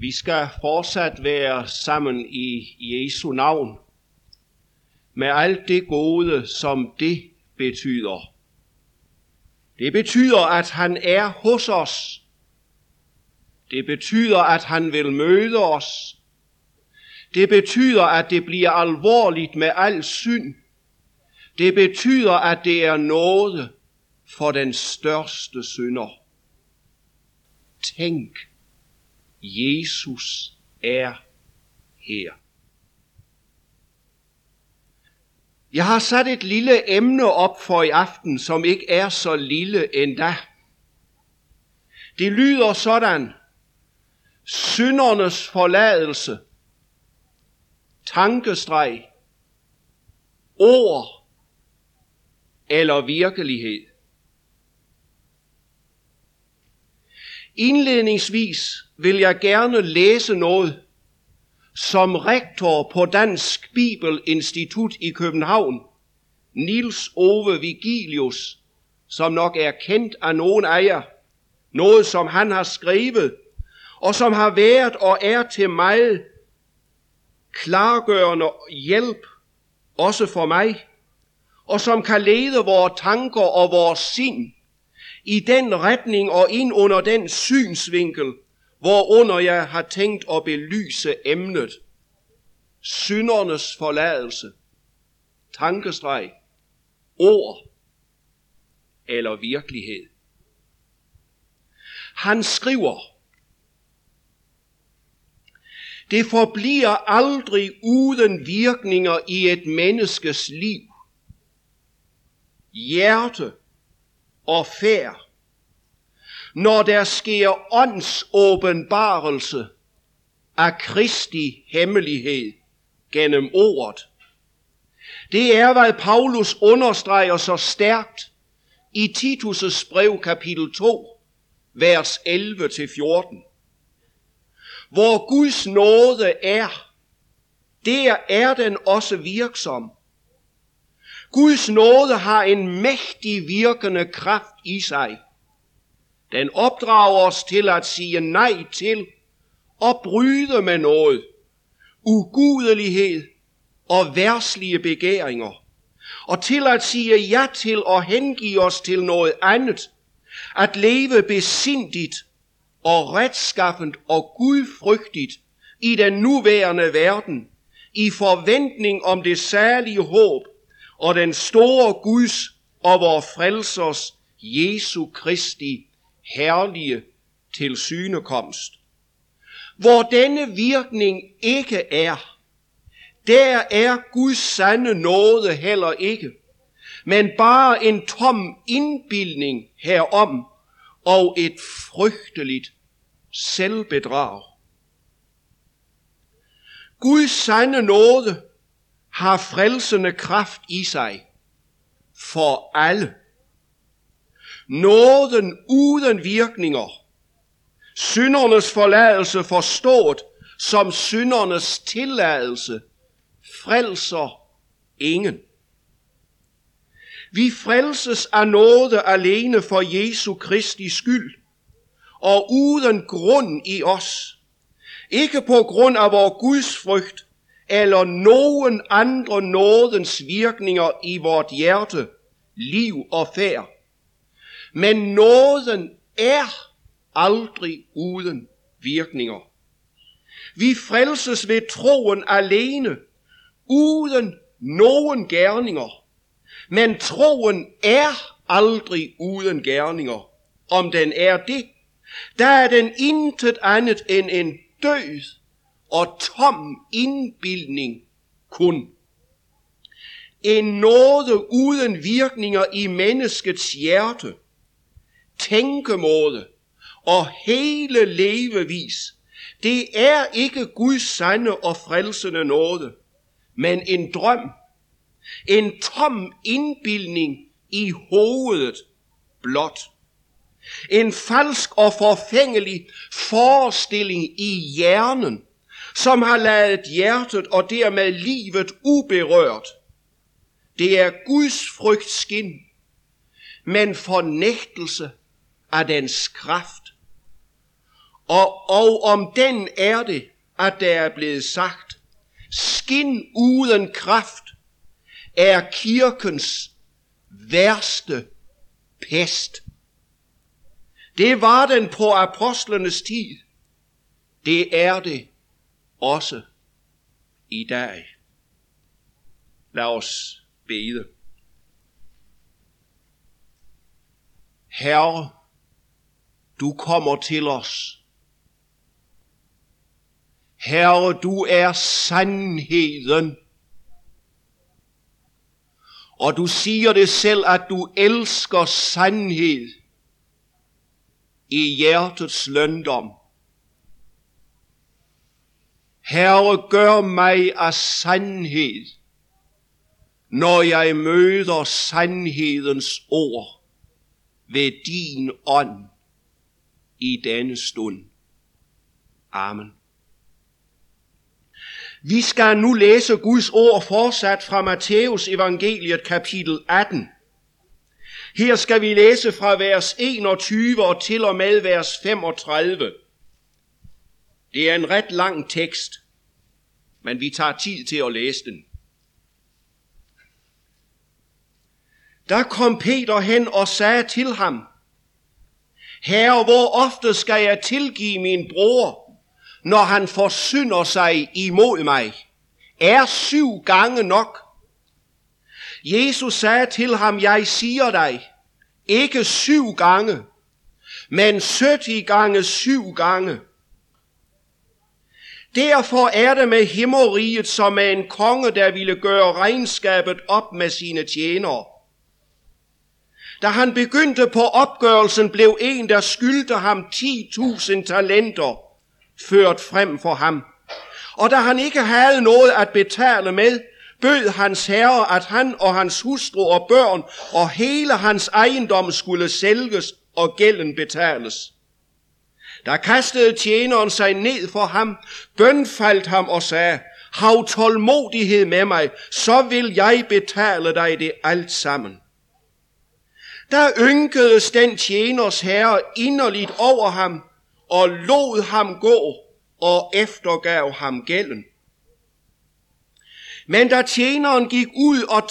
Vi skal fortsat være sammen i Jesu navn, med alt det gode, som det betyder. Det betyder, at han er hos os. Det betyder, at han vil møde os. Det betyder, at det bliver alvorligt med al synd. Det betyder, at det er noget for den største synder. Tænk, Jesus er her. Jeg har sat et lille emne op for i aften, som ikke er så lille endda. Det lyder sådan. Syndernes forladelse. Tankestreg. Ord eller virkelighed. Indledningsvis vil jeg gerne læse noget, som rektor på Dansk Bibelinstitut i København, Nils Ove Vigilius, som nok er kendt af nogen af jer, noget som han har skrevet, og som har været og er til meget klargørende hjælp, også for mig, og som kan lede vores tanker og vores sind i den retning og ind under den synsvinkel, hvorunder jeg har tænkt at belyse emnet. Syndernes forladelse, tankestreg, ord eller virkelighed. Han skriver, det forbliver aldrig uden virkninger i et menneskes liv. Hjerte og færd når der sker åndsåbenbarelse af Kristi hemmelighed gennem ordet. Det er, hvad Paulus understreger så stærkt i Titus' brev kapitel 2, vers 11-14. Hvor Guds nåde er, der er den også virksom. Guds nåde har en mægtig virkende kraft i sig. Den opdrager os til at sige nej til og bryde med noget, ugudelighed og værslige begæringer, og til at sige ja til og hengive os til noget andet, at leve besindigt og retskaffent og gudfrygtigt i den nuværende verden, i forventning om det særlige håb og den store Guds og vor frelsers Jesu Kristi herlige tilsynekomst. Hvor denne virkning ikke er, der er Guds sande nåde heller ikke, men bare en tom indbildning herom og et frygteligt selvbedrag. Guds sande nåde har frelsende kraft i sig for alle. Nåden uden virkninger. Syndernes forladelse forstået som syndernes tilladelse frelser ingen. Vi frelses af nåde alene for Jesu Kristi skyld, og uden grund i os. Ikke på grund af vores Guds frygt, eller nogen andre nådens virkninger i vort hjerte, liv og færd. Men nåden er aldrig uden virkninger. Vi frelses ved troen alene, uden nogen gerninger. Men troen er aldrig uden gerninger. Om den er det, der er den intet andet end en død og tom indbildning kun. En nåde uden virkninger i menneskets hjerte – tænkemåde og hele levevis, det er ikke Guds sande og frelsende nåde, men en drøm, en tom indbildning i hovedet blot. En falsk og forfængelig forestilling i hjernen, som har ladet hjertet og dermed livet uberørt. Det er Guds frygt skin, men fornægtelse af dens kraft. Og, og om den er det, at der er blevet sagt, skin uden kraft er kirkens værste pest. Det var den på apostlenes tid. Det er det også i dag. Lad os bede. Herre, du kommer til os. Herre, du er sandheden. Og du siger det selv, at du elsker sandhed i hjertets løndom. Herre, gør mig af sandhed, når jeg møder sandhedens ord ved din ånd i denne stund. Amen. Vi skal nu læse Guds ord fortsat fra Matthæus evangeliet kapitel 18. Her skal vi læse fra vers 21 og til og med vers 35. Det er en ret lang tekst, men vi tager tid til at læse den. Der kom Peter hen og sagde til ham, Herre, hvor ofte skal jeg tilgive min bror, når han forsynder sig imod mig? Er syv gange nok? Jesus sagde til ham, jeg siger dig, ikke syv gange, men 70 gange syv gange. Derfor er det med himmeriget som med en konge, der ville gøre regnskabet op med sine tjenere. Da han begyndte på opgørelsen, blev en, der skyldte ham 10.000 talenter, ført frem for ham. Og da han ikke havde noget at betale med, bød hans herre, at han og hans hustru og børn og hele hans ejendom skulle sælges og gælden betales. Der kastede tjeneren sig ned for ham, bønfaldt ham og sagde, Hav tålmodighed med mig, så vil jeg betale dig det alt sammen. Der ynkedes den tjeners herre inderligt over ham, og lod ham gå, og eftergav ham gælden. Men da tjeneren gik ud, og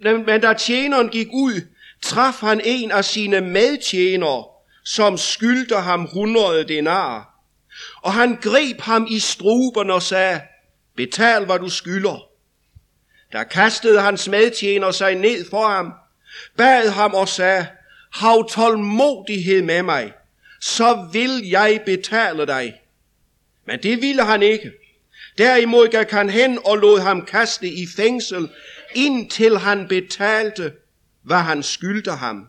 men da tjeneren gik ud, traf han en af sine medtjenere, som skyldte ham 100 denar. Og han greb ham i struben og sagde, betal hvad du skylder. Der kastede hans medtjener sig ned for ham, bad ham og sagde, hav tålmodighed med mig, så vil jeg betale dig. Men det ville han ikke. Derimod gik han hen og lod ham kaste i fængsel, indtil han betalte, hvad han skyldte ham.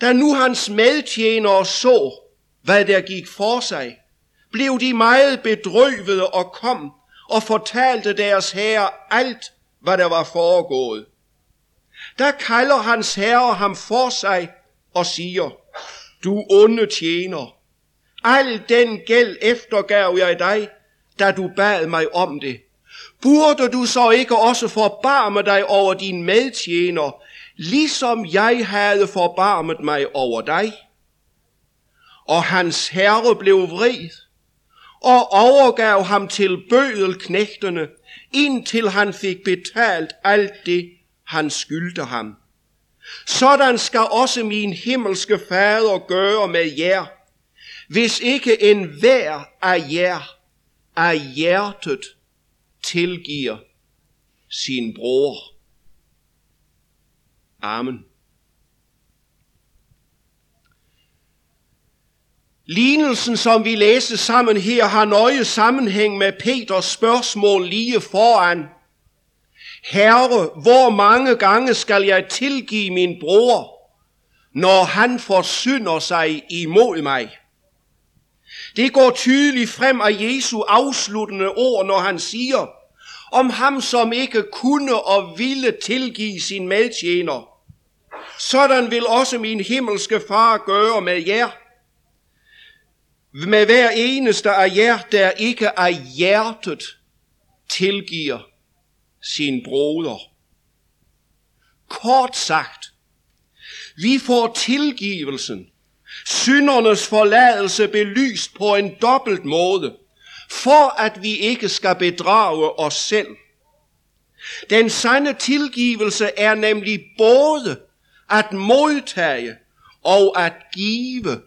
Da nu hans medtjenere så, hvad der gik for sig, blev de meget bedrøvede og kom og fortalte deres herre alt, hvad der var foregået. Der kalder hans herre ham for sig og siger, du onde tjener, al den gæld eftergav jeg dig, da du bad mig om det. Burde du så ikke også forbarme dig over din medtjener, ligesom jeg havde forbarmet mig over dig? Og hans herre blev vred, og overgav ham til bødelknægtene, indtil han fik betalt alt det, han skyldte ham. Sådan skal også min himmelske fader gøre med jer, hvis ikke en hver af jer af hjertet tilgiver sin bror. Amen. Lignelsen, som vi læste sammen her, har nøje sammenhæng med Peters spørgsmål lige foran. Herre, hvor mange gange skal jeg tilgive min bror, når han forsynder sig imod mig? Det går tydeligt frem af Jesu afsluttende ord, når han siger, om ham som ikke kunne og ville tilgive sin medtjener. Sådan vil også min himmelske far gøre med jer. Med hver eneste af jer, der ikke af hjertet tilgiver sin broder. Kort sagt, vi får tilgivelsen syndernes forladelse belyst på en dobbelt måde, for at vi ikke skal bedrage os selv. Den sande tilgivelse er nemlig både at modtage og at give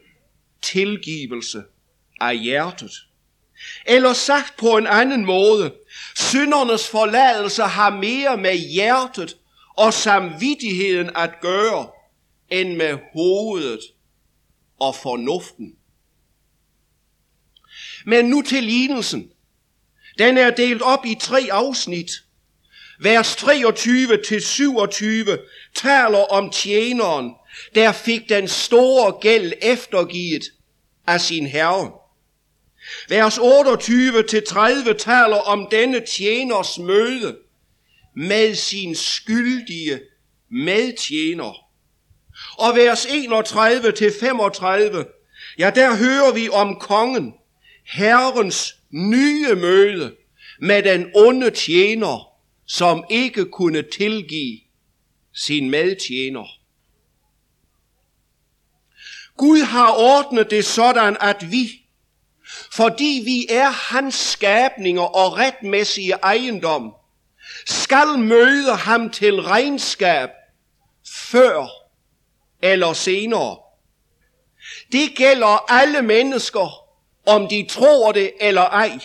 tilgivelse af hjertet. Eller sagt på en anden måde, syndernes forladelse har mere med hjertet og samvittigheden at gøre, end med hovedet og fornuften. Men nu til lignelsen. Den er delt op i tre afsnit. Vers 23 til 27 taler om tjeneren, der fik den store gæld eftergivet af sin herre. Vers 28 til 30 taler om denne tjeners møde med sin skyldige medtjener. Og vers 31 til 35, ja der hører vi om kongen, herrens nye møde med den onde tjener, som ikke kunne tilgive sin medtjener. Gud har ordnet det sådan, at vi, fordi vi er hans skabninger og retmæssige ejendom, skal møde ham til regnskab før eller senere. Det gælder alle mennesker, om de tror det eller ej.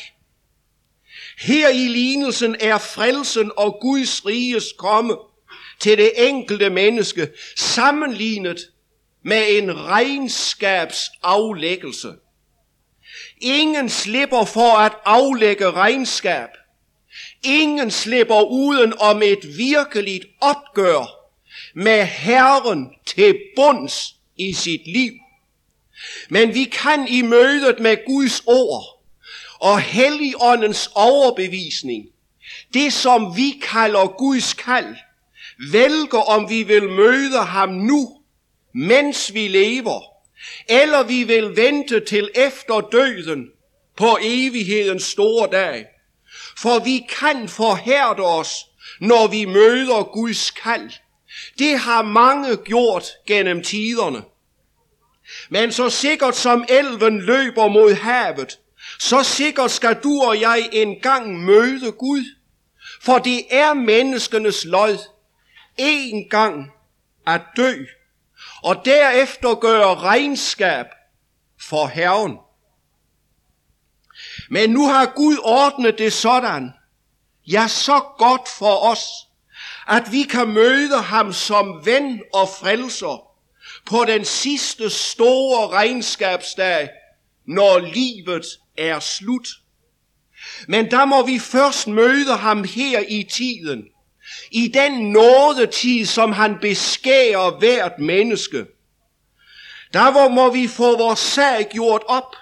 Her i lignelsen er frelsen og Guds riges komme til det enkelte menneske sammenlignet med en regnskabsaflæggelse. Ingen slipper for at aflægge regnskab. Ingen slipper uden om et virkeligt opgør med Herren til bunds i sit liv. Men vi kan i mødet med Guds ord og Helligåndens overbevisning, det som vi kalder Guds kald, vælge om vi vil møde ham nu, mens vi lever, eller vi vil vente til efter døden på evighedens store dag. For vi kan forhærde os, når vi møder Guds kald. Det har mange gjort gennem tiderne. Men så sikkert som elven løber mod havet, så sikkert skal du og jeg engang møde Gud. For det er menneskenes lod en gang at dø, og derefter gøre regnskab for Herren. Men nu har Gud ordnet det sådan, ja så godt for os, at vi kan møde ham som ven og frelser på den sidste store regnskabsdag, når livet er slut. Men der må vi først møde ham her i tiden, i den nådetid, som han beskærer hvert menneske. Der må vi få vores sag gjort op.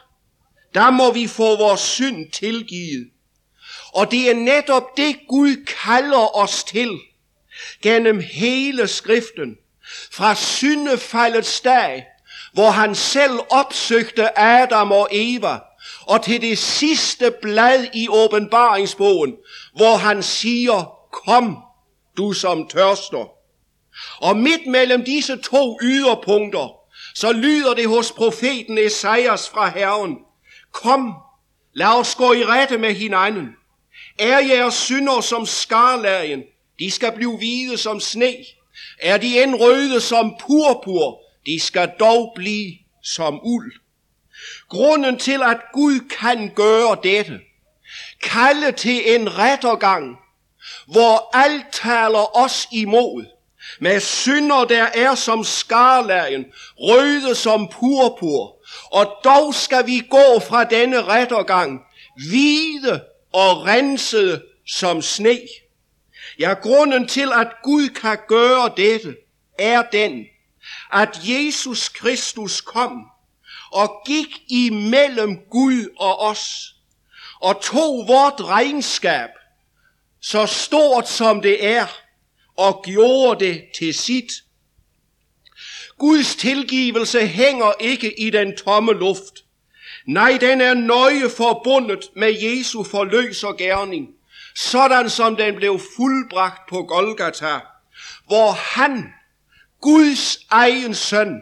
Der må vi få vores synd tilgivet. Og det er netop det, Gud kalder os til gennem hele skriften. Fra syndefaldets dag, hvor han selv opsøgte Adam og Eva, og til det sidste blad i åbenbaringsbogen, hvor han siger, kom du som tørster. Og midt mellem disse to yderpunkter, så lyder det hos profeten Esajas fra Herren, kom, lad os gå i rette med hinanden. Er jeres synder som skarlagen, de skal blive hvide som sne. Er de end røde som purpur, de skal dog blive som uld. Grunden til, at Gud kan gøre dette, kalde til en rettergang, hvor alt taler os imod, med synder, der er som skarlagen, røde som purpur, og dog skal vi gå fra denne rettergang, hvide og rensede som sne. Ja, grunden til, at Gud kan gøre dette, er den, at Jesus Kristus kom og gik imellem Gud og os, og tog vort regnskab, så stort som det er, og gjorde det til sit. Guds tilgivelse hænger ikke i den tomme luft. Nej, den er nøje forbundet med Jesu forløser gerning sådan som den blev fuldbragt på Golgata, hvor han, Guds egen søn,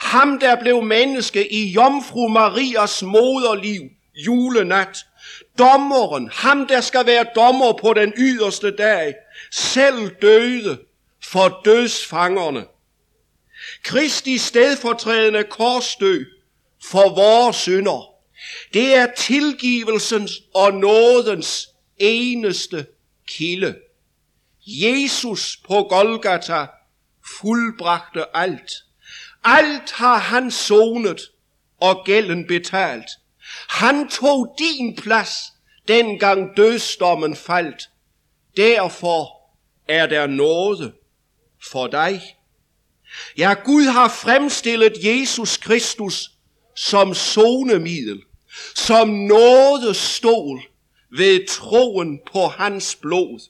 Ham, der blev menneske i Jomfru Marias moderliv julenat. Dommeren, ham der skal være dommer på den yderste dag, selv døde for dødsfangerne. Kristi stedfortrædende korsdø for vores synder. Det er tilgivelsens og nådens eneste kilde. Jesus på Golgata fuldbragte alt. Alt har han sonet og gælden betalt. Han tog din plads, dengang dødsdommen faldt. Derfor er der noget for dig. Ja, Gud har fremstillet Jesus Kristus som sonemiddel, som nådestol ved troen på hans blod.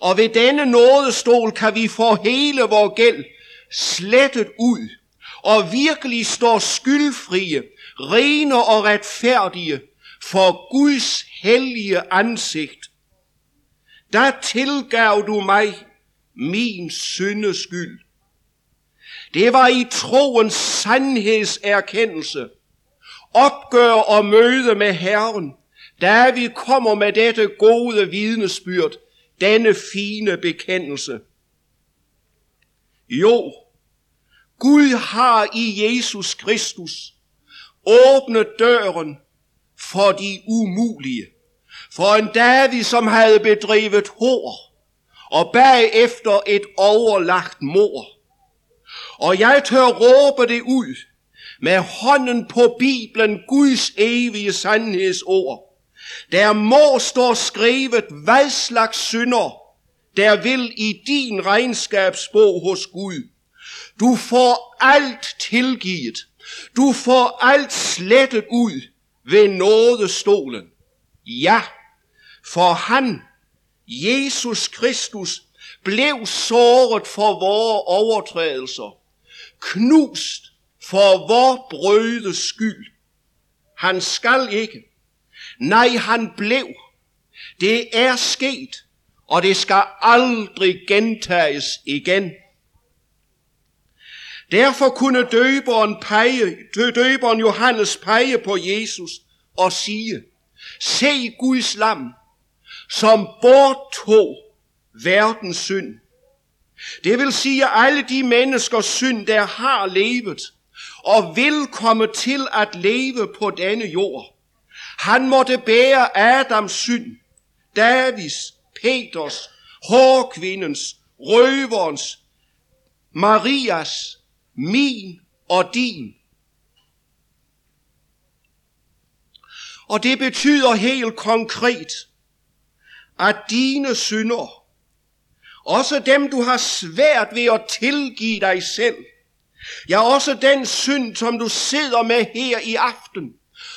Og ved denne nådestol kan vi få hele vor gæld slettet ud, og virkelig stå skyldfrie, rene og retfærdige for Guds hellige ansigt. Der tilgav du mig min syndeskyld. Det var i troens sandhedserkendelse, opgør og møde med Herren, da vi kommer med dette gode vidnesbyrd, denne fine bekendelse. Jo, Gud har i Jesus Kristus åbne døren for de umulige. For en David, som havde bedrevet hår, og bagefter et overlagt mor. Og jeg tør råbe det ud med hånden på Bibelen, Guds evige sandhedsord. Der må stå skrevet, hvad slags synder, der vil i din regnskabsbog hos Gud. Du får alt tilgivet. Du får alt slettet ud ved nådestolen. Ja, for han, Jesus Kristus, blev såret for vores overtrædelser, knust for vor brødes skyld. Han skal ikke. Nej, han blev. Det er sket, og det skal aldrig gentages igen. Derfor kunne døberen, pege, døberen Johannes pege på Jesus og sige, se Guds lam, som bortog verdens synd. Det vil sige alle de menneskers synd, der har levet og vil komme til at leve på denne jord. Han måtte bære Adams synd, Davids, Peters, hårkvindens, røverens, Marias, min og din. Og det betyder helt konkret, at dine synder, også dem du har svært ved at tilgive dig selv, ja også den synd, som du sidder med her i aften,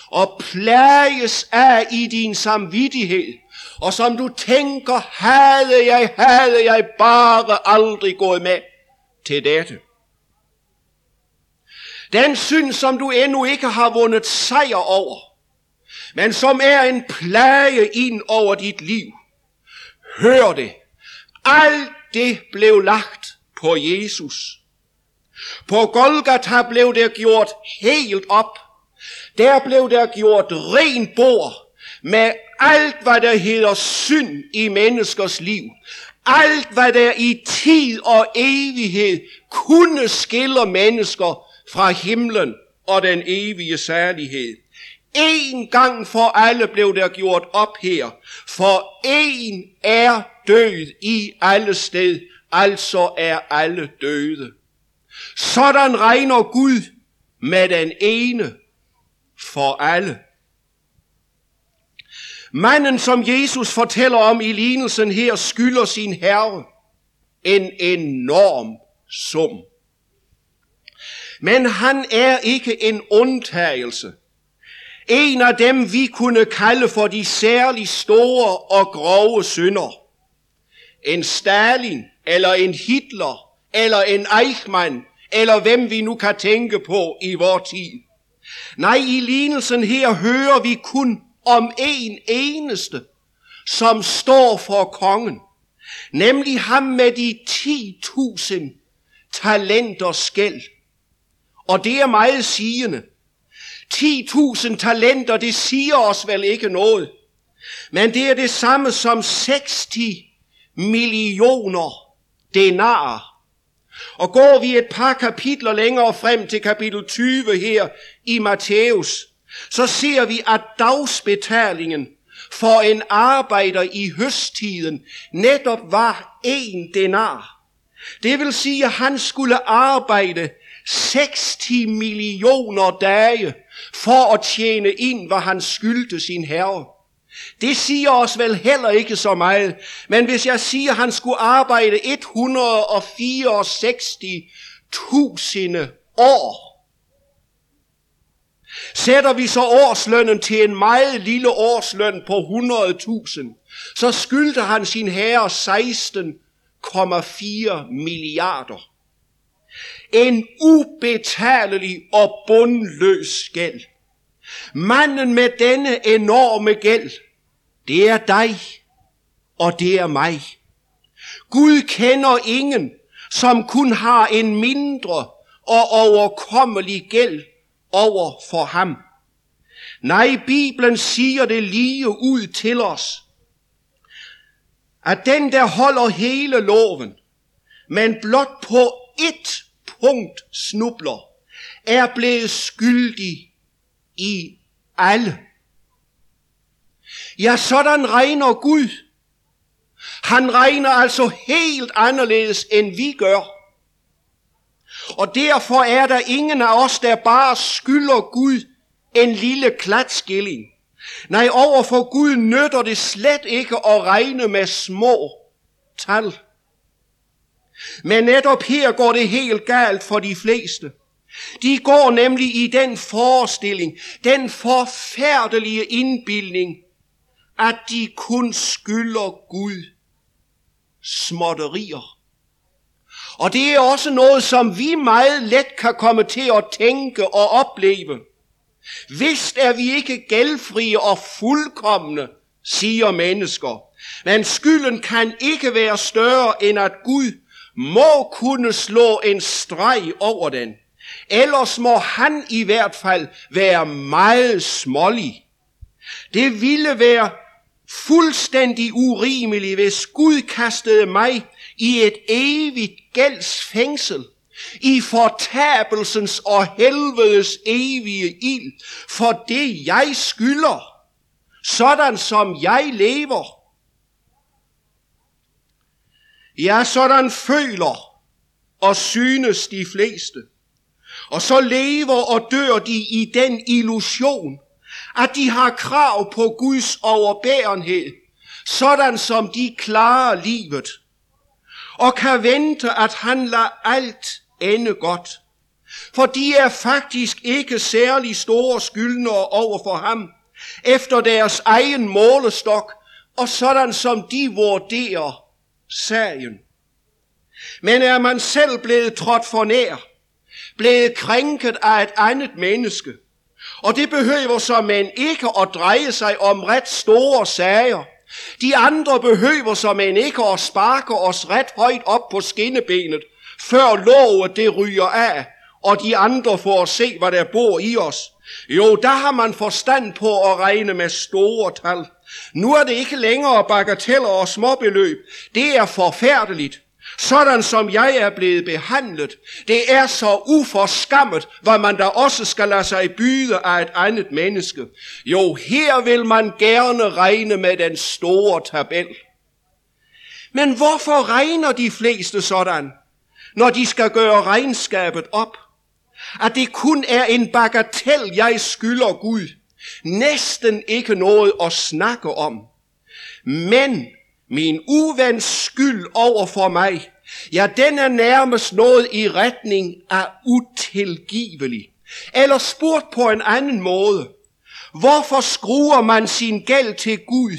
og plages af i din samvittighed, og som du tænker, havde jeg, havde jeg bare aldrig gået med til dette. Den synd, som du endnu ikke har vundet sejr over, men som er en plage ind over dit liv. Hør det. Alt det blev lagt på Jesus. På Golgata blev der gjort helt op. Der blev der gjort ren bord med alt, hvad der hedder synd i menneskers liv. Alt, hvad der i tid og evighed kunne skille mennesker fra himlen og den evige særlighed. En gang for alle blev der gjort op her, for en er død i alle sted, altså er alle døde. Sådan regner Gud med den ene for alle. Manden, som Jesus fortæller om i lignelsen her, skylder sin herre en enorm sum. Men han er ikke en undtagelse. En af dem, vi kunne kalde for de særlig store og grove synder. En Stalin, eller en Hitler, eller en Eichmann, eller hvem vi nu kan tænke på i vor tid. Nej, i lignelsen her hører vi kun om en eneste, som står for kongen, nemlig ham med de 10.000 talenter skæld og det er meget sigende. 10.000 talenter, det siger os vel ikke noget. Men det er det samme som 60 millioner denarer. Og går vi et par kapitler længere frem til kapitel 20 her i Matthæus, så ser vi, at dagsbetalingen for en arbejder i høsttiden netop var en denar. Det vil sige, at han skulle arbejde 60 millioner dage for at tjene ind, hvad han skyldte sin herre. Det siger os vel heller ikke så meget, men hvis jeg siger, at han skulle arbejde 164.000 år, Sætter vi så årslønnen til en meget lille årsløn på 100.000, så skyldte han sin herre 16,4 milliarder. En ubetalelig og bundløs gæld. Manden med denne enorme gæld, det er dig, og det er mig. Gud kender ingen, som kun har en mindre og overkommelig gæld over for ham. Nej, Bibelen siger det lige ud til os, at den, der holder hele loven, men blot på ét punkt snubler, er blevet skyldig i alle. Ja, sådan regner Gud. Han regner altså helt anderledes, end vi gør. Og derfor er der ingen af os, der bare skylder Gud en lille klatskilling. Nej, overfor Gud nytter det slet ikke at regne med små tal. Men netop her går det helt galt for de fleste. De går nemlig i den forestilling, den forfærdelige indbildning, at de kun skylder Gud småtterier. Og det er også noget, som vi meget let kan komme til at tænke og opleve. Vist er vi ikke gældfrie og fuldkommende, siger mennesker. Men skylden kan ikke være større end at Gud må kunne slå en streg over den. Ellers må han i hvert fald være meget smålig. Det ville være fuldstændig urimeligt, hvis Gud kastede mig i et evigt gældsfængsel, i fortabelsens og helvedes evige ild, for det jeg skylder, sådan som jeg lever. Ja, sådan føler og synes de fleste. Og så lever og dør de i den illusion, at de har krav på Guds overbærenhed, sådan som de klarer livet og kan vente, at han lader alt ende godt. For de er faktisk ikke særlig store skyldnere over for ham, efter deres egen målestok, og sådan som de vurderer sagen. Men er man selv blevet trådt for nær, blevet krænket af et andet menneske, og det behøver så man ikke at dreje sig om ret store sager, de andre behøver som en ikke at sparke os ret højt op på skinnebenet, før låget det ryger af, og de andre får at se, hvad der bor i os. Jo, der har man forstand på at regne med store tal. Nu er det ikke længere bagateller og småbeløb. Det er forfærdeligt. Sådan som jeg er blevet behandlet, det er så uforskammet, hvad man da også skal lade sig byde af et andet menneske. Jo, her vil man gerne regne med den store tabel. Men hvorfor regner de fleste sådan, når de skal gøre regnskabet op? At det kun er en bagatel, jeg skylder Gud. Næsten ikke noget at snakke om. Men min uvens skyld over for mig, ja, den er nærmest noget i retning af utilgivelig. Eller spurgt på en anden måde. Hvorfor skruer man sin gæld til Gud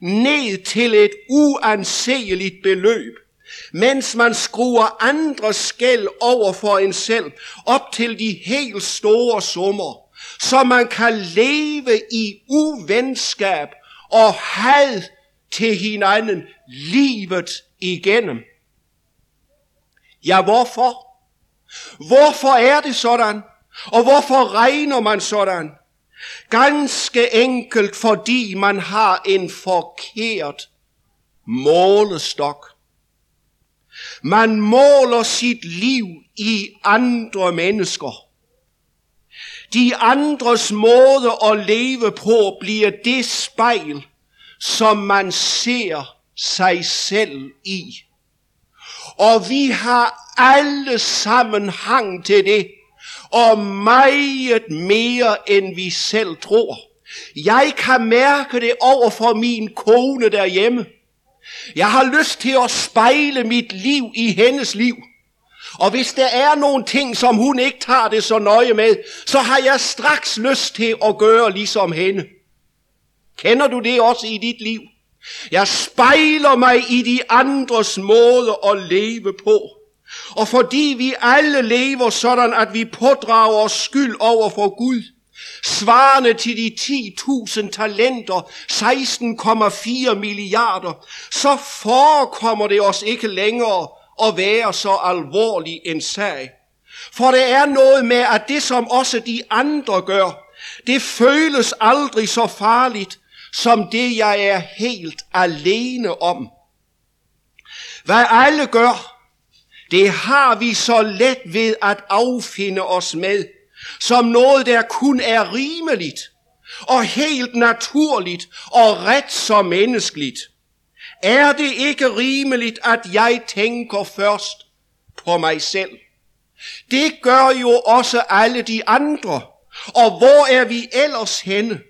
ned til et uanseeligt beløb, mens man skruer andres gæld over for en selv op til de helt store summer, så man kan leve i uvenskab og had til hinanden livet igennem. Ja, hvorfor? Hvorfor er det sådan? Og hvorfor regner man sådan? Ganske enkelt fordi man har en forkert målestok. Man måler sit liv i andre mennesker. De andres måde at leve på bliver det spejl, som man ser sig selv i. Og vi har alle sammen hang til det, og meget mere end vi selv tror. Jeg kan mærke det over for min kone derhjemme. Jeg har lyst til at spejle mit liv i hendes liv. Og hvis der er nogle ting, som hun ikke tager det så nøje med, så har jeg straks lyst til at gøre ligesom hende. Kender du det også i dit liv? Jeg spejler mig i de andres måde at leve på. Og fordi vi alle lever sådan, at vi pådrager os skyld over for Gud, svarende til de 10.000 talenter, 16,4 milliarder, så forekommer det os ikke længere at være så alvorlig en sag. For det er noget med, at det som også de andre gør, det føles aldrig så farligt, som det jeg er helt alene om. Hvad alle gør, det har vi så let ved at affinde os med, som noget der kun er rimeligt og helt naturligt og ret så menneskeligt. Er det ikke rimeligt, at jeg tænker først på mig selv? Det gør jo også alle de andre. Og hvor er vi ellers henne?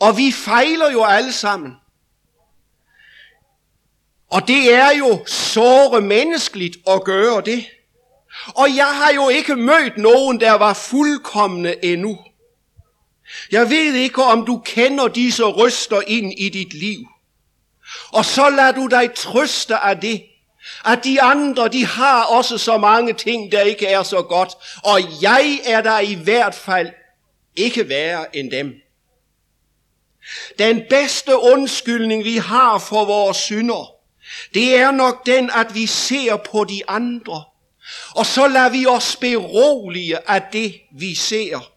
Og vi fejler jo alle sammen. Og det er jo såre menneskeligt at gøre det. Og jeg har jo ikke mødt nogen, der var fuldkommende endnu. Jeg ved ikke, om du kender disse ryster ind i dit liv. Og så lader du dig trøste af det, at de andre, de har også så mange ting, der ikke er så godt. Og jeg er der i hvert fald ikke værre end dem. Den bedste undskyldning, vi har for vores synder, det er nok den, at vi ser på de andre, og så lader vi os berolige af det, vi ser.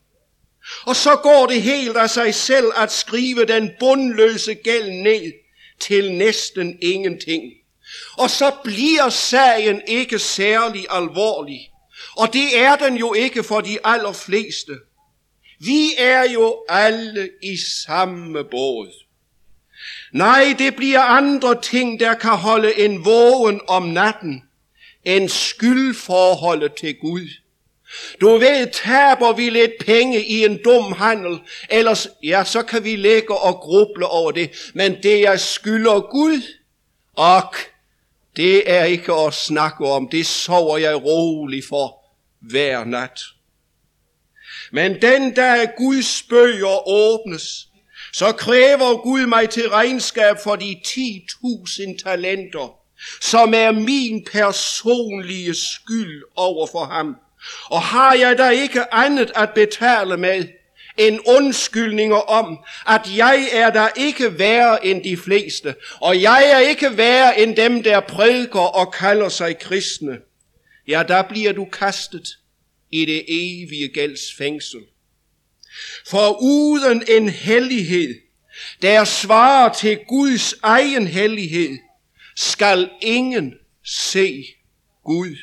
Og så går det helt af sig selv at skrive den bundløse gæld ned til næsten ingenting. Og så bliver sagen ikke særlig alvorlig. Og det er den jo ikke for de allerfleste. Vi er jo alle i samme båd. Nej, det bliver andre ting, der kan holde en vågen om natten, end skyldforholdet til Gud. Du ved, taber vi lidt penge i en dum handel, ellers, ja, så kan vi lægge og gruble over det. Men det, jeg skylder Gud, og det er ikke at snakke om. Det sover jeg rolig for hver nat. Men den dag Guds bøger åbnes, så kræver Gud mig til regnskab for de 10.000 talenter, som er min personlige skyld over for ham. Og har jeg da ikke andet at betale med, end undskyldninger om, at jeg er der ikke værre end de fleste, og jeg er ikke værre end dem, der prædiker og kalder sig kristne, ja, der bliver du kastet i det evige gældsfængsel. For uden en hellighed, der svarer til Guds egen hellighed, skal ingen se Gud.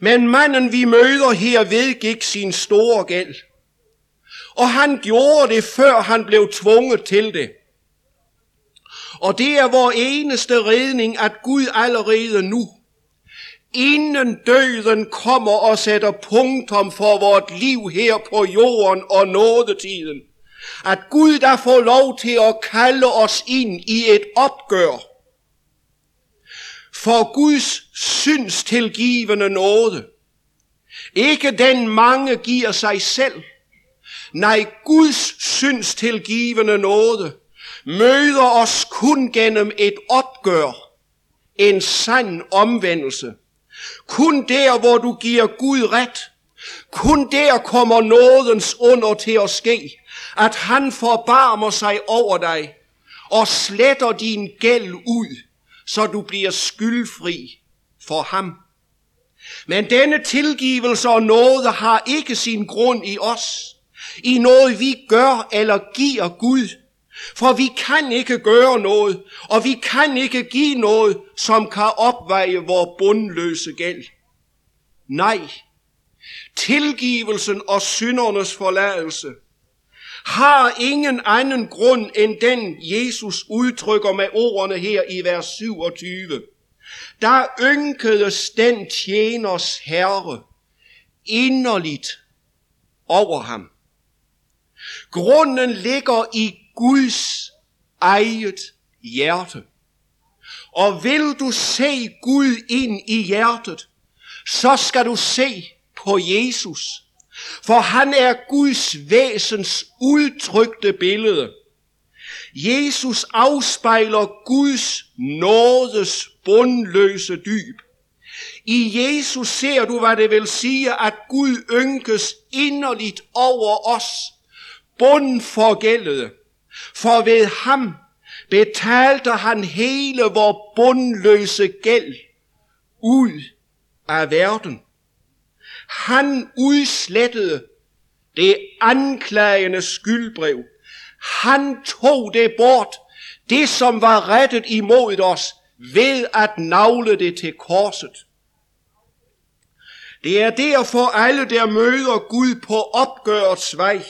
Men manden vi møder her vedgik sin store gæld. Og han gjorde det, før han blev tvunget til det. Og det er vores eneste redning, at Gud allerede nu inden døden kommer og sætter punktum for vort liv her på jorden og nådetiden. At Gud der får lov til at kalde os ind i et opgør. For Guds syns tilgivende nåde. Ikke den mange giver sig selv. Nej, Guds syns tilgivende nåde møder os kun gennem et opgør, en sand omvendelse – kun der, hvor du giver Gud ret, kun der kommer nådens under til at ske, at han forbarmer sig over dig og sletter din gæld ud, så du bliver skyldfri for ham. Men denne tilgivelse og nåde har ikke sin grund i os, i noget vi gør eller giver Gud. For vi kan ikke gøre noget, og vi kan ikke give noget, som kan opveje vores bundløse gæld. Nej, tilgivelsen og syndernes forladelse har ingen anden grund end den, Jesus udtrykker med ordene her i vers 27. Der ynkedes den tjeners herre inderligt over ham. Grunden ligger i Guds eget hjerte. Og vil du se Gud ind i hjertet, så skal du se på Jesus. For han er Guds væsens udtrykte billede. Jesus afspejler Guds nådes bundløse dyb. I Jesus ser du, hvad det vil sige, at Gud ynkes inderligt over os, bundforgældede. For ved ham betalte han hele vor bundløse gæld ud af verden. Han udslettede det anklagende skyldbrev. Han tog det bort, det som var rettet imod os, ved at navle det til korset. Det er derfor alle, der møder Gud på opgørets vej,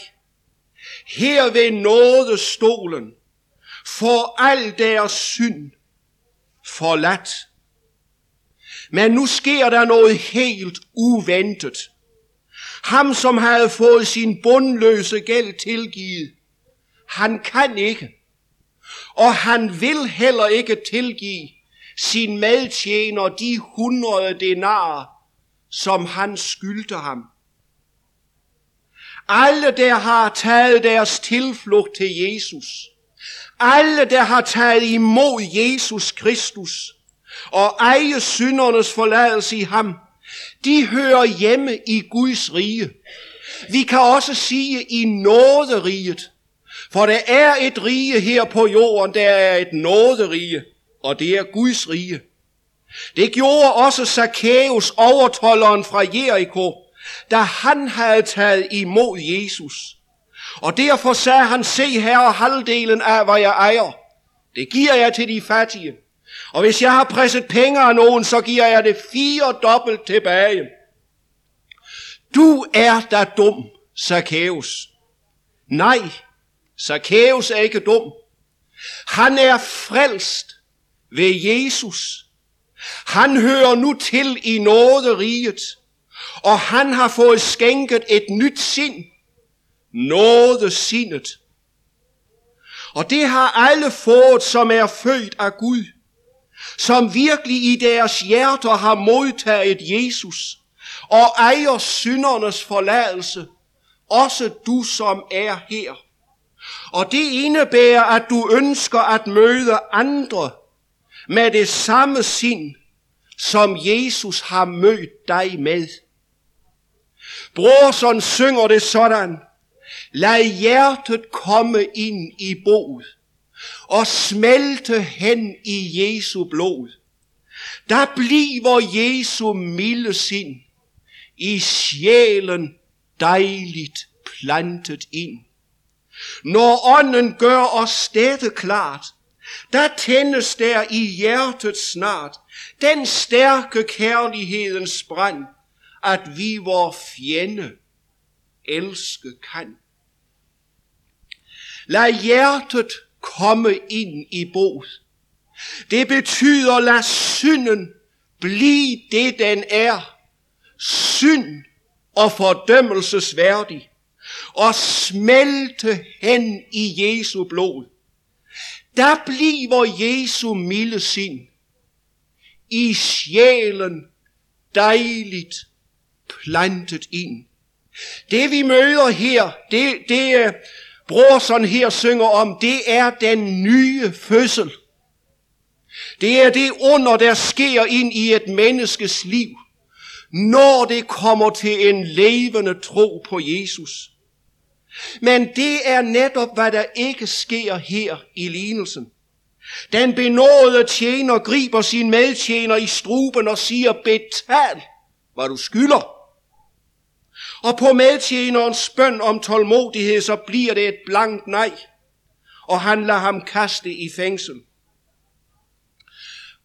her ved nådestolen, for al deres synd forladt. Men nu sker der noget helt uventet. Ham, som havde fået sin bundløse gæld tilgivet, han kan ikke, og han vil heller ikke tilgive sin medtjener de hundrede denarer, som han skyldte ham. Alle, der har taget deres tilflugt til Jesus, alle, der har taget imod Jesus Kristus og eje syndernes forladelse i ham, de hører hjemme i Guds rige. Vi kan også sige i nåderiget, for der er et rige her på jorden, der er et nåderige, og det er Guds rige. Det gjorde også Zacchaeus, overtolderen fra Jericho, da han havde taget imod Jesus. Og derfor sagde han, se her halvdelen af, hvad jeg ejer. Det giver jeg til de fattige. Og hvis jeg har presset penge af nogen, så giver jeg det fire dobbelt tilbage. Du er da dum, Zacchaeus. Nej, Zacchaeus er ikke dum. Han er frelst ved Jesus. Han hører nu til i nåderiget, og han har fået skænket et nyt sind, nådesindet. Og det har alle fået, som er født af Gud, som virkelig i deres hjerter har modtaget Jesus, og ejer syndernes forladelse, også du som er her. Og det indebærer, at du ønsker at møde andre med det samme sind, som Jesus har mødt dig med. Brorson synger det sådan. Lad hjertet komme ind i boet og smelte hen i Jesu blod. Der bliver Jesu milde sind i sjælen dejligt plantet ind. Når ånden gør os dette klart, der tændes der i hjertet snart den stærke kærlighedens brand, at vi vor fjende elske kan. Lad hjertet komme ind i boet. Det betyder, lad synden blive det, den er. Synd og fordømmelsesværdig. Og smelte hen i Jesu blod. Der bliver Jesu milde sind i sjælen dejligt plantet ind. Det vi møder her, det, det øh, Brorson her synger om, det er den nye fødsel. Det er det under, der sker ind i et menneskes liv, når det kommer til en levende tro på Jesus. Men det er netop, hvad der ikke sker her i lignelsen. Den benåede tjener griber sin medtjener i struben og siger, betal, hvad du skylder. Og på medtjenerens bøn om tålmodighed, så bliver det et blankt nej, og han lader ham kaste i fængsel.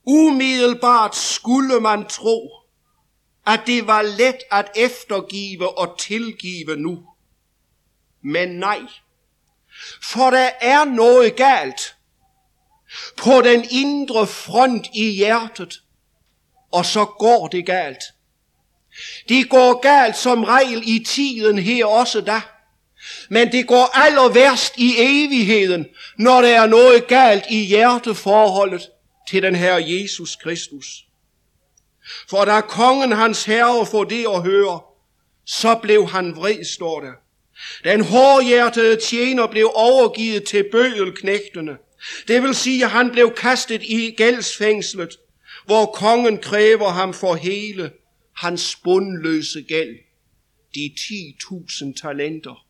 Umiddelbart skulle man tro, at det var let at eftergive og tilgive nu. Men nej, for der er noget galt på den indre front i hjertet, og så går det galt. Det går galt som regel i tiden her også da. Men det går aller værst i evigheden, når der er noget galt i hjerteforholdet til den her Jesus Kristus. For da kongen hans herre får det at høre, så blev han vred, står der. Den hårdhjertede tjener blev overgivet til bøgelknægtene. Det vil sige, at han blev kastet i gældsfængslet, hvor kongen kræver ham for hele hans bundløse gæld, de 10.000 talenter.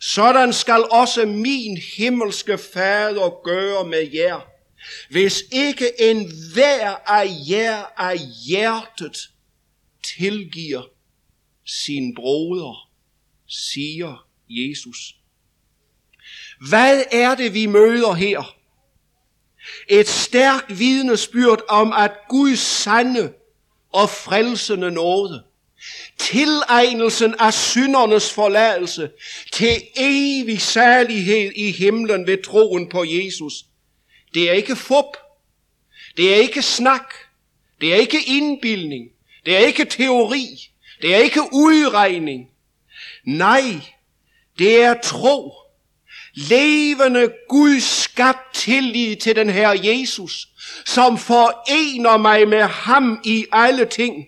Sådan skal også min himmelske fader gøre med jer, hvis ikke en hver af jer af hjertet tilgiver sin broder, siger Jesus. Hvad er det, vi møder her? Et stærkt vidnesbyrd om, at Guds sande og frelsende nåde, tilegnelsen af syndernes forladelse til evig særlighed i himlen ved troen på Jesus, det er ikke fup, det er ikke snak, det er ikke indbildning, det er ikke teori, det er ikke udregning. Nej, det er tro levende Gud skabt tillid til den her Jesus, som forener mig med ham i alle ting,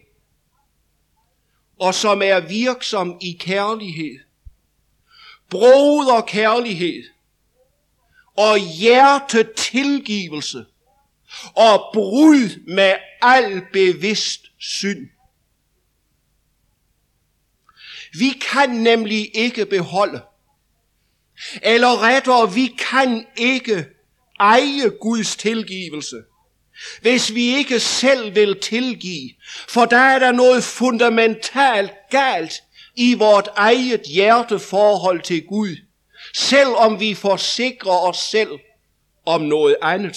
og som er virksom i kærlighed, broder kærlighed, og hjertetilgivelse, og brud med al bevidst synd. Vi kan nemlig ikke beholde eller rettere, vi kan ikke eje Guds tilgivelse, hvis vi ikke selv vil tilgive. For der er der noget fundamentalt galt i vort eget hjerteforhold til Gud, selvom vi forsikrer os selv om noget andet.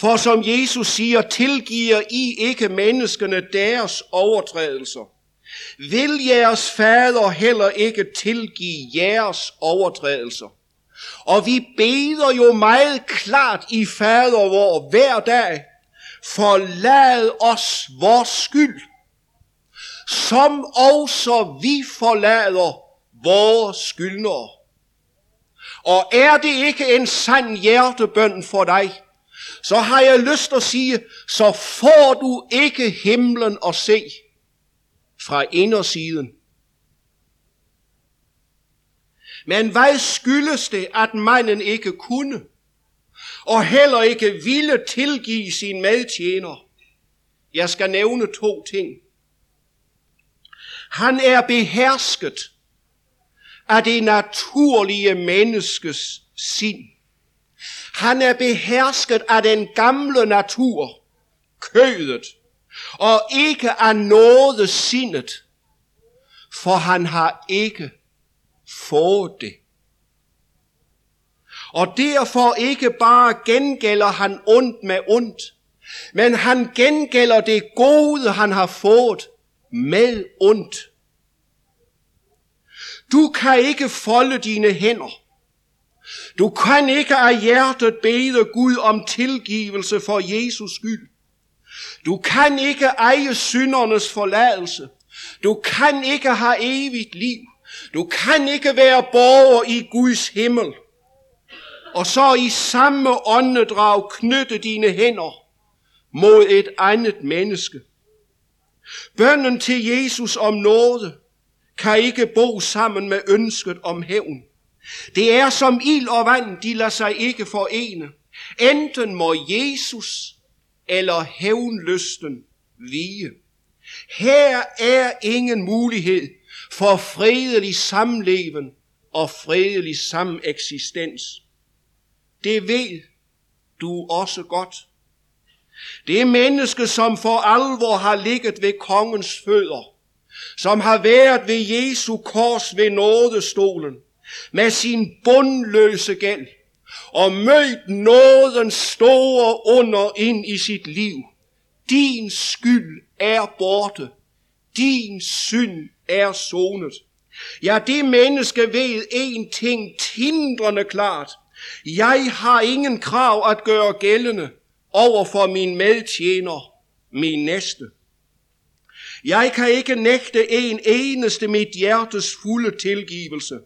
For som Jesus siger, tilgiver I ikke menneskene deres overtrædelser vil jeres fader heller ikke tilgive jeres overtrædelser. Og vi beder jo meget klart i fader vor hver dag, forlad os vores skyld, som også vi forlader vores skyldnere. Og er det ikke en sand hjertebøn for dig, så har jeg lyst at sige, så får du ikke himlen at se fra indersiden. Men hvad skyldes det, at manden ikke kunne, og heller ikke ville tilgive sin medtjener? Jeg skal nævne to ting. Han er behersket af det naturlige menneskes sind. Han er behersket af den gamle natur, kødet, og ikke af noget sindet, for han har ikke fået det. Og derfor ikke bare gengælder han ondt med ondt, men han gengælder det gode, han har fået med ondt. Du kan ikke folde dine hænder. Du kan ikke af hjertet bede Gud om tilgivelse for Jesus skyld. Du kan ikke eje syndernes forladelse. Du kan ikke have evigt liv. Du kan ikke være borger i Guds himmel. Og så i samme åndedrag knytte dine hænder mod et andet menneske. Bønden til Jesus om nåde kan ikke bo sammen med ønsket om hævn. Det er som ild og vand, de lader sig ikke forene. Enten må Jesus eller hævnlysten vige. Her er ingen mulighed for fredelig samleven og fredelig sameksistens. Det ved du også godt. Det menneske, som for alvor har ligget ved kongens fødder, som har været ved Jesu kors ved nådestolen, med sin bundløse gæld, og mødt nådens store under ind i sit liv. Din skyld er borte. Din synd er sonet. Ja, det menneske ved en ting tindrende klart. Jeg har ingen krav at gøre gældende over for min medtjener, min næste. Jeg kan ikke nægte en eneste mit hjertes fulde tilgivelse,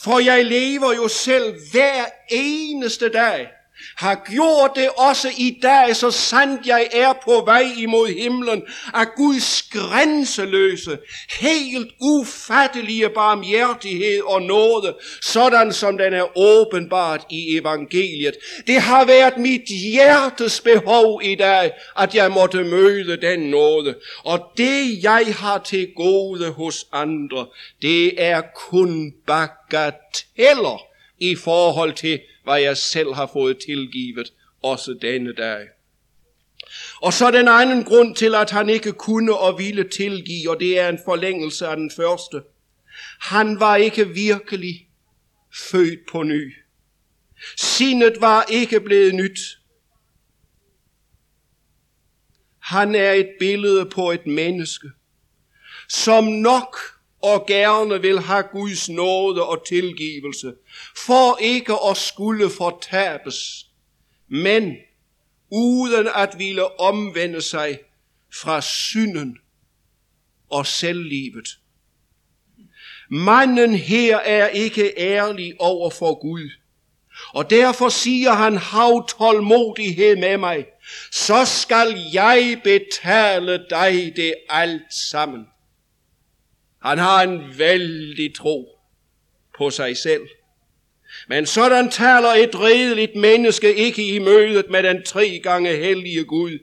for jeg lever jo selv hver eneste dag har gjort det også i dag, så sandt jeg er på vej imod himlen, at Guds grænseløse, helt ufattelige barmhjertighed og nåde, sådan som den er åbenbart i evangeliet. Det har været mit hjertes behov i dag, at jeg måtte møde den nåde. Og det jeg har til gode hos andre, det er kun bagateller i forhold til hvad jeg selv har fået tilgivet, også denne dag. Og så den anden grund til, at han ikke kunne og ville tilgive, og det er en forlængelse af den første. Han var ikke virkelig født på ny. Sindet var ikke blevet nyt. Han er et billede på et menneske, som nok og gerne vil have Guds nåde og tilgivelse, for ikke at skulle fortabes, men uden at ville omvende sig fra synden og selvlivet. Manden her er ikke ærlig over for Gud, og derfor siger han, hav tålmodighed med mig, så skal jeg betale dig det alt sammen. Han har en vældig tro på sig selv. Men sådan taler et redeligt menneske ikke i mødet med den tre gange hellige Gud.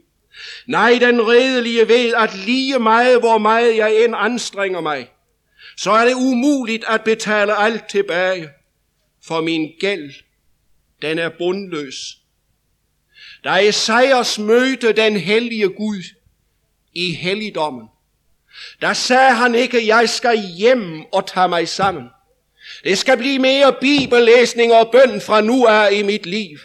Nej, den redelige ved, at lige meget, hvor meget jeg end anstrenger mig, så er det umuligt at betale alt tilbage, for min gæld, den er bundløs. Da Esajas mødte den hellige Gud i helligdommen, der sagde han ikke, jeg skal hjem og tage mig sammen. Det skal blive mere bibellæsning og bøn fra nu af i mit liv.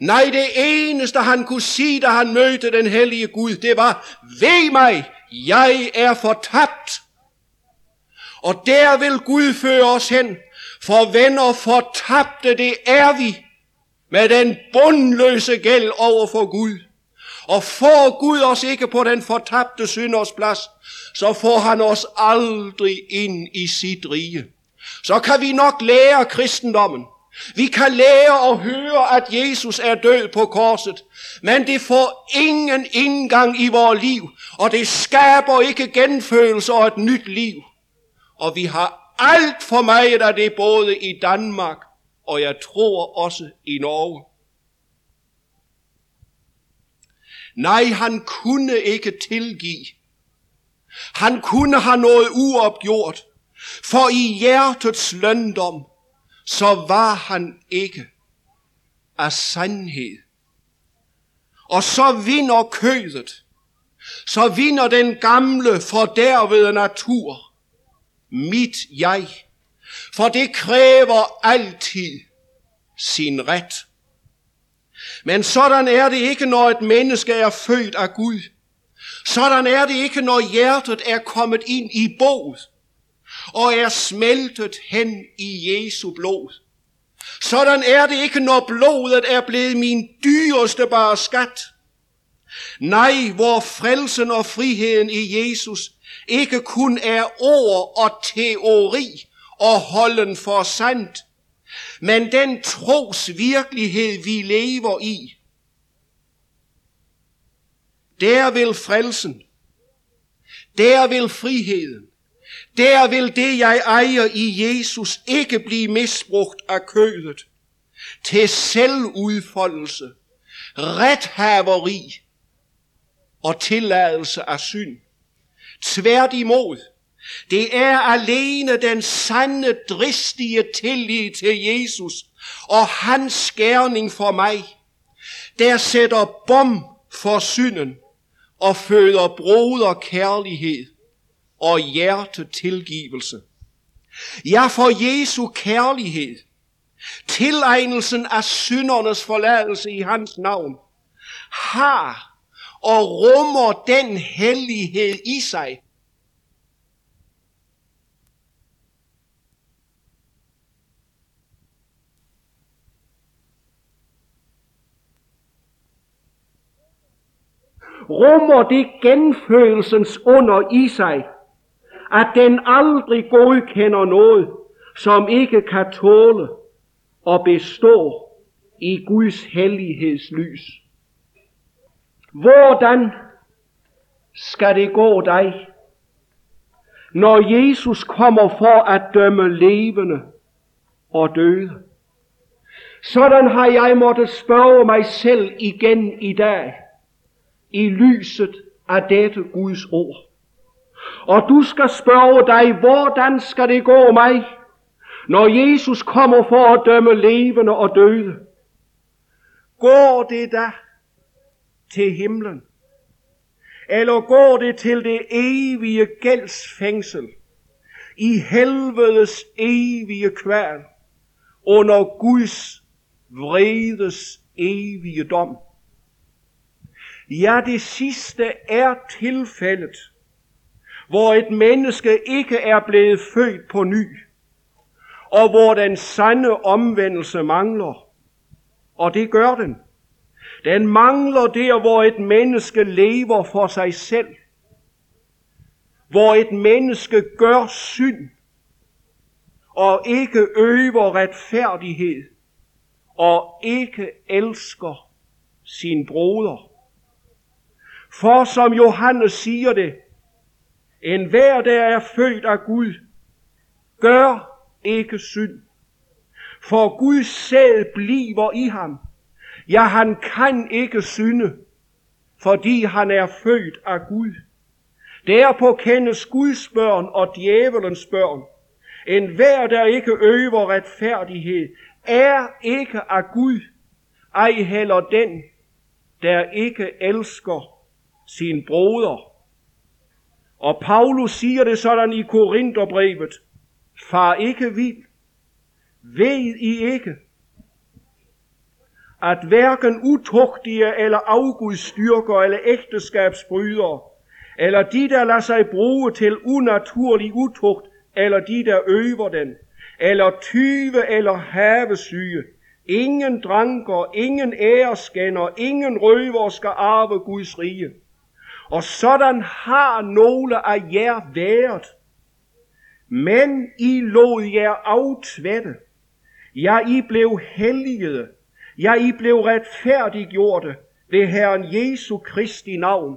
Nej, det eneste han kunne sige, da han mødte den hellige Gud, det var, ved mig, jeg er fortabt. Og der vil Gud føre os hen, for venner fortabte det er vi, med den bundløse gæld over for Gud. Og får Gud os ikke på den fortabte synders plads, så får han os aldrig ind i sit rige. Så kan vi nok lære kristendommen. Vi kan lære og høre, at Jesus er død på korset. Men det får ingen indgang i vores liv, og det skaber ikke genfølelse og et nyt liv. Og vi har alt for meget af det både i Danmark, og jeg tror også i Norge. Nej, han kunne ikke tilgive. Han kunne have noget uopgjort, for i hjertets løndom, så var han ikke af sandhed. Og så vinder kødet, så vinder den gamle fordervede natur, mit jeg, for det kræver altid sin ret. Men sådan er det ikke, når et menneske er født af Gud. Sådan er det ikke, når hjertet er kommet ind i boet og er smeltet hen i Jesu blod. Sådan er det ikke, når blodet er blevet min dyreste bare skat. Nej, hvor frelsen og friheden i Jesus ikke kun er ord og teori og holden for sandt, men den tros virkelighed, vi lever i, der vil frelsen, der vil friheden, der vil det, jeg ejer i Jesus, ikke blive misbrugt af kødet til selvudfoldelse, rethaveri og tilladelse af synd. Tværtimod, det er alene den sande, dristige tillid til Jesus og hans skærning for mig, der sætter bom for synden og føder broder kærlighed og hjertetilgivelse. Ja, for Jesu kærlighed, tilegnelsen af syndernes forladelse i hans navn, har og rummer den hellighed i sig, rummer det genfølelsens under i sig, at den aldrig godkender noget, som ikke kan tåle og bestå i Guds hellighedslys. Hvordan skal det gå dig, når Jesus kommer for at dømme levende og døde? Sådan har jeg måttet spørge mig selv igen i dag i lyset af dette Guds ord. Og du skal spørge dig, hvordan skal det gå mig, når Jesus kommer for at dømme levende og døde? Går det da til himlen? Eller går det til det evige gældsfængsel i helvedes evige kværn? under Guds vredes evige dom? Ja, det sidste er tilfældet, hvor et menneske ikke er blevet født på ny, og hvor den sande omvendelse mangler. Og det gør den. Den mangler der, hvor et menneske lever for sig selv. Hvor et menneske gør synd, og ikke øver retfærdighed, og ikke elsker sin broder. For som Johannes siger det, en hver der er født af Gud, gør ikke synd. For Guds sæd bliver i ham. Ja, han kan ikke synde, fordi han er født af Gud. Derpå kendes Guds børn og djævelens børn. En hver, der ikke øver retfærdighed, er ikke af Gud, ej heller den, der ikke elsker sin broder. Og Paulus siger det sådan i Korintherbrevet. Far ikke vild. Ved I ikke, at hverken utugtige eller afgudstyrker eller ægteskabsbrydere, eller de, der lader sig bruge til unaturlig utugt, eller de, der øver den, eller tyve eller havesyge, ingen dranker, ingen æreskænder, ingen røver skal arve Guds rige. Og sådan har nogle af jer været. Men I lod jer aftvætte. Ja, I blev helligede. Ja, I blev retfærdiggjorte ved Herren Jesu Kristi navn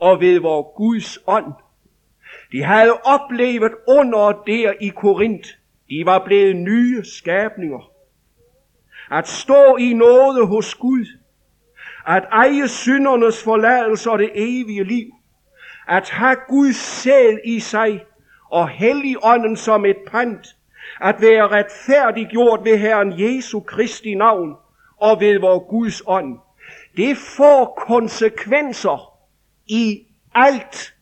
og ved vor Guds ånd. De havde oplevet under der i Korinth. De var blevet nye skabninger. At stå i noget hos Gud at eje syndernes forladelse og det evige liv, at have Guds sæl i sig og ånden som et pant, at være retfærdiggjort ved Herren Jesu Kristi navn og ved vor Guds ånd. Det får konsekvenser i alt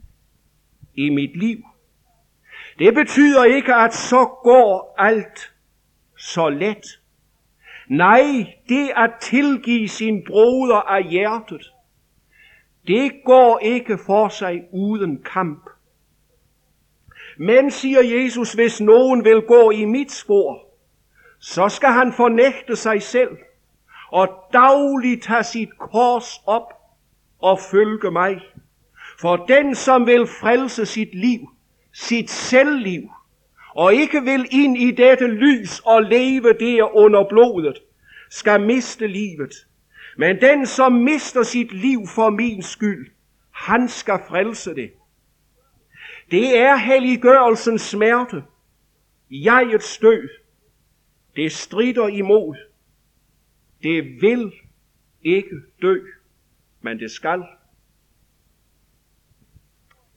i mit liv. Det betyder ikke, at så går alt så let. Nej, det at tilgive sin broder af hjertet, det går ikke for sig uden kamp. Men, siger Jesus, hvis nogen vil gå i mit spor, så skal han fornægte sig selv og dagligt tage sit kors op og følge mig. For den, som vil frelse sit liv, sit selvliv, og ikke vil ind i dette lys og leve der under blodet, skal miste livet. Men den, som mister sit liv for min skyld, han skal frelse det. Det er helliggørelsens smerte. Jegets død. Det strider imod. Det vil ikke dø, men det skal.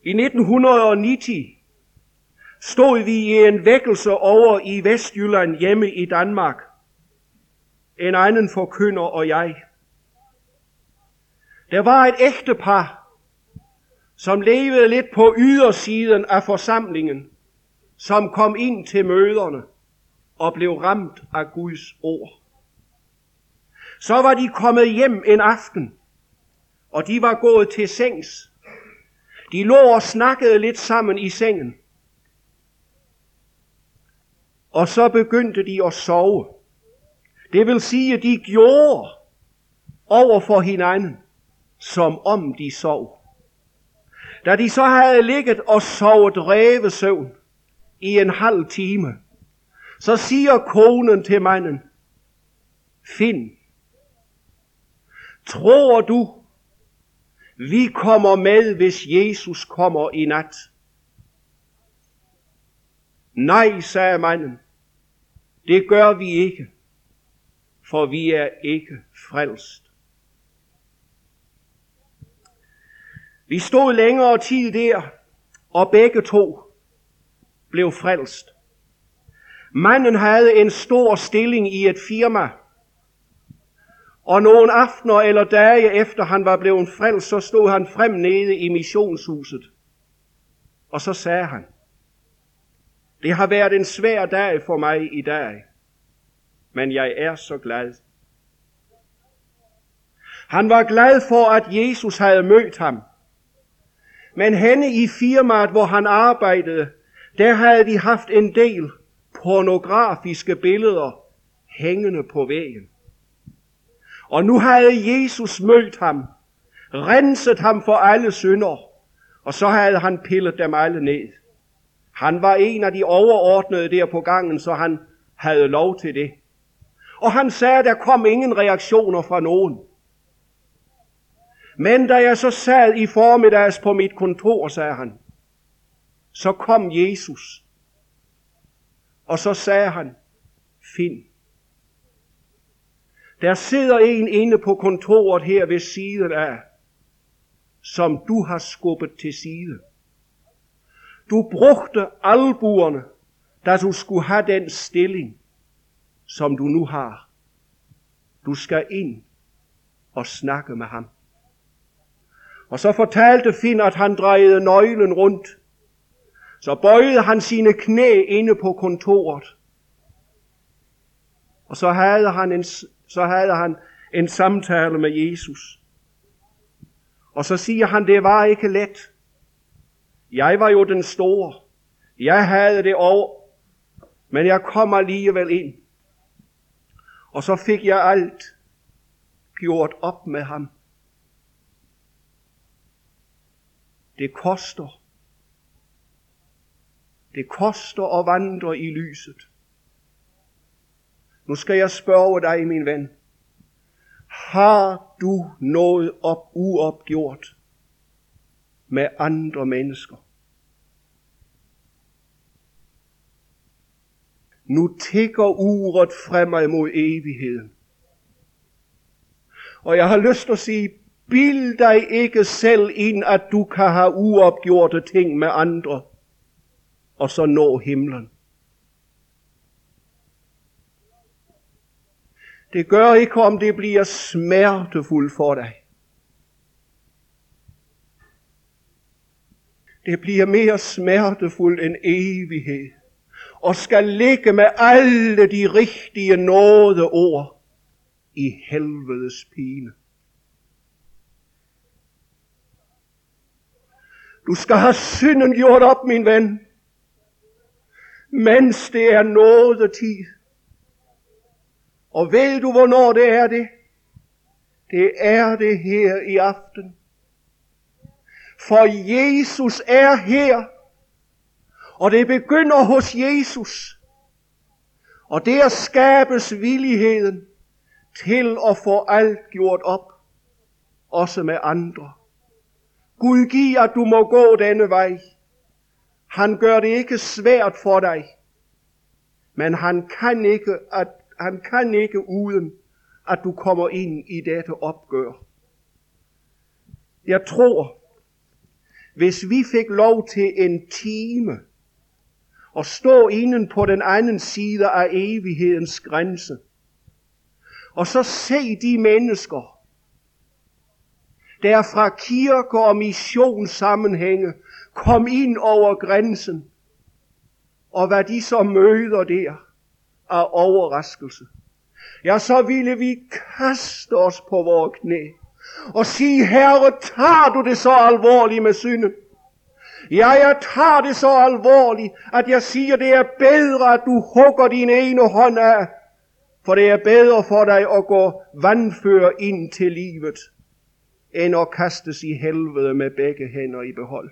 I 1990 stod vi i en vækkelse over i Vestjylland hjemme i Danmark. En anden forkynder og jeg. Der var et ægtepar, som levede lidt på ydersiden af forsamlingen, som kom ind til møderne og blev ramt af Guds ord. Så var de kommet hjem en aften, og de var gået til sengs. De lå og snakkede lidt sammen i sengen. Og så begyndte de at sove. Det vil sige, at de gjorde over for hinanden, som om de sov. Da de så havde ligget og sovet rævesøvn i en halv time, så siger konen til manden, Finn, tror du, vi kommer med, hvis Jesus kommer i nat? Nej, sagde manden, det gør vi ikke, for vi er ikke frelst. Vi stod længere tid der, og begge to blev frelst. Manden havde en stor stilling i et firma, og nogle aftener eller dage efter han var blevet frelst, så stod han frem nede i missionshuset. Og så sagde han, det har været en svær dag for mig i dag, men jeg er så glad. Han var glad for, at Jesus havde mødt ham. Men henne i firmaet, hvor han arbejdede, der havde de haft en del pornografiske billeder hængende på væggen. Og nu havde Jesus mødt ham, renset ham for alle synder, og så havde han pillet dem alle ned. Han var en af de overordnede der på gangen, så han havde lov til det. Og han sagde, at der kom ingen reaktioner fra nogen. Men da jeg så sad i formiddags på mit kontor, sagde han, så kom Jesus. Og så sagde han, find. Der sidder en inde på kontoret her ved siden af, som du har skubbet til side. Du brugte albuerne, da du skulle have den stilling, som du nu har. Du skal ind og snakke med ham. Og så fortalte Finn, at han drejede nøglen rundt. Så bøjede han sine knæ inde på kontoret. Og så havde han en, så havde han en samtale med Jesus. Og så siger han, det var ikke let. Jeg var jo den store. Jeg havde det over. Men jeg kom alligevel ind. Og så fik jeg alt gjort op med ham. Det koster. Det koster at vandre i lyset. Nu skal jeg spørge dig, min ven. Har du noget op uopgjort med andre mennesker? Nu tigger uret fremad mod evigheden. Og jeg har lyst til at sige, bild dig ikke selv ind, at du kan have uopgjorte ting med andre, og så nå himlen. Det gør ikke, om det bliver smertefuldt for dig. Det bliver mere smertefuldt end evighed. Og skal ligge med alle de rigtige nådeord i helvedes pine. Du skal have synden gjort op, min ven, mens det er nådetid. Og ved du, hvornår det er det? Det er det her i aften. For Jesus er her. Og det begynder hos Jesus. Og der skabes villigheden til at få alt gjort op. Også med andre. Gud giv, at du må gå denne vej. Han gør det ikke svært for dig. Men han kan ikke, at han kan ikke uden, at du kommer ind i dette opgør. Jeg tror, hvis vi fik lov til en time og stå inden på den anden side af evighedens grænse. Og så se de mennesker, der fra kirker og missionssammenhænge kom ind over grænsen, og hvad de så møder der af overraskelse. Ja, så ville vi kaste os på vores knæ og sige, Herre, tager du det så alvorligt med synden? Ja, jeg tager det så alvorligt, at jeg siger, det er bedre, at du hugger din ene hånd af, for det er bedre for dig at gå vandfør ind til livet, end at kastes i helvede med begge hænder i behold.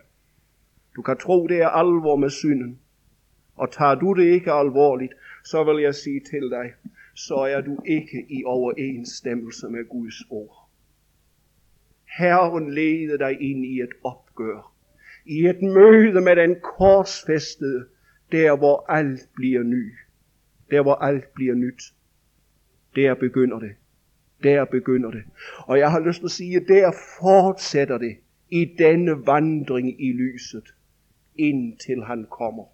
Du kan tro, det er alvor med synden. Og tager du det ikke alvorligt, så vil jeg sige til dig, så er du ikke i overensstemmelse med Guds ord. Herren leder dig ind i et opgør. I et møde med den korsfæstede, der hvor alt bliver ny. Der hvor alt bliver nyt. Der begynder det. Der begynder det. Og jeg har lyst til at sige, at der fortsætter det i denne vandring i lyset, indtil han kommer.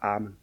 Amen.